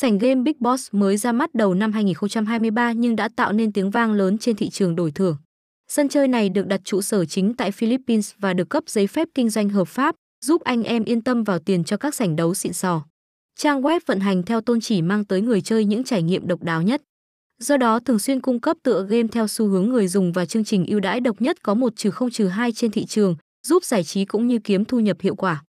Sảnh game Big Boss mới ra mắt đầu năm 2023 nhưng đã tạo nên tiếng vang lớn trên thị trường đổi thưởng. Sân chơi này được đặt trụ sở chính tại Philippines và được cấp giấy phép kinh doanh hợp pháp, giúp anh em yên tâm vào tiền cho các sảnh đấu xịn sò. Trang web vận hành theo tôn chỉ mang tới người chơi những trải nghiệm độc đáo nhất. Do đó thường xuyên cung cấp tựa game theo xu hướng người dùng và chương trình ưu đãi độc nhất có một trừ không trừ hai trên thị trường, giúp giải trí cũng như kiếm thu nhập hiệu quả.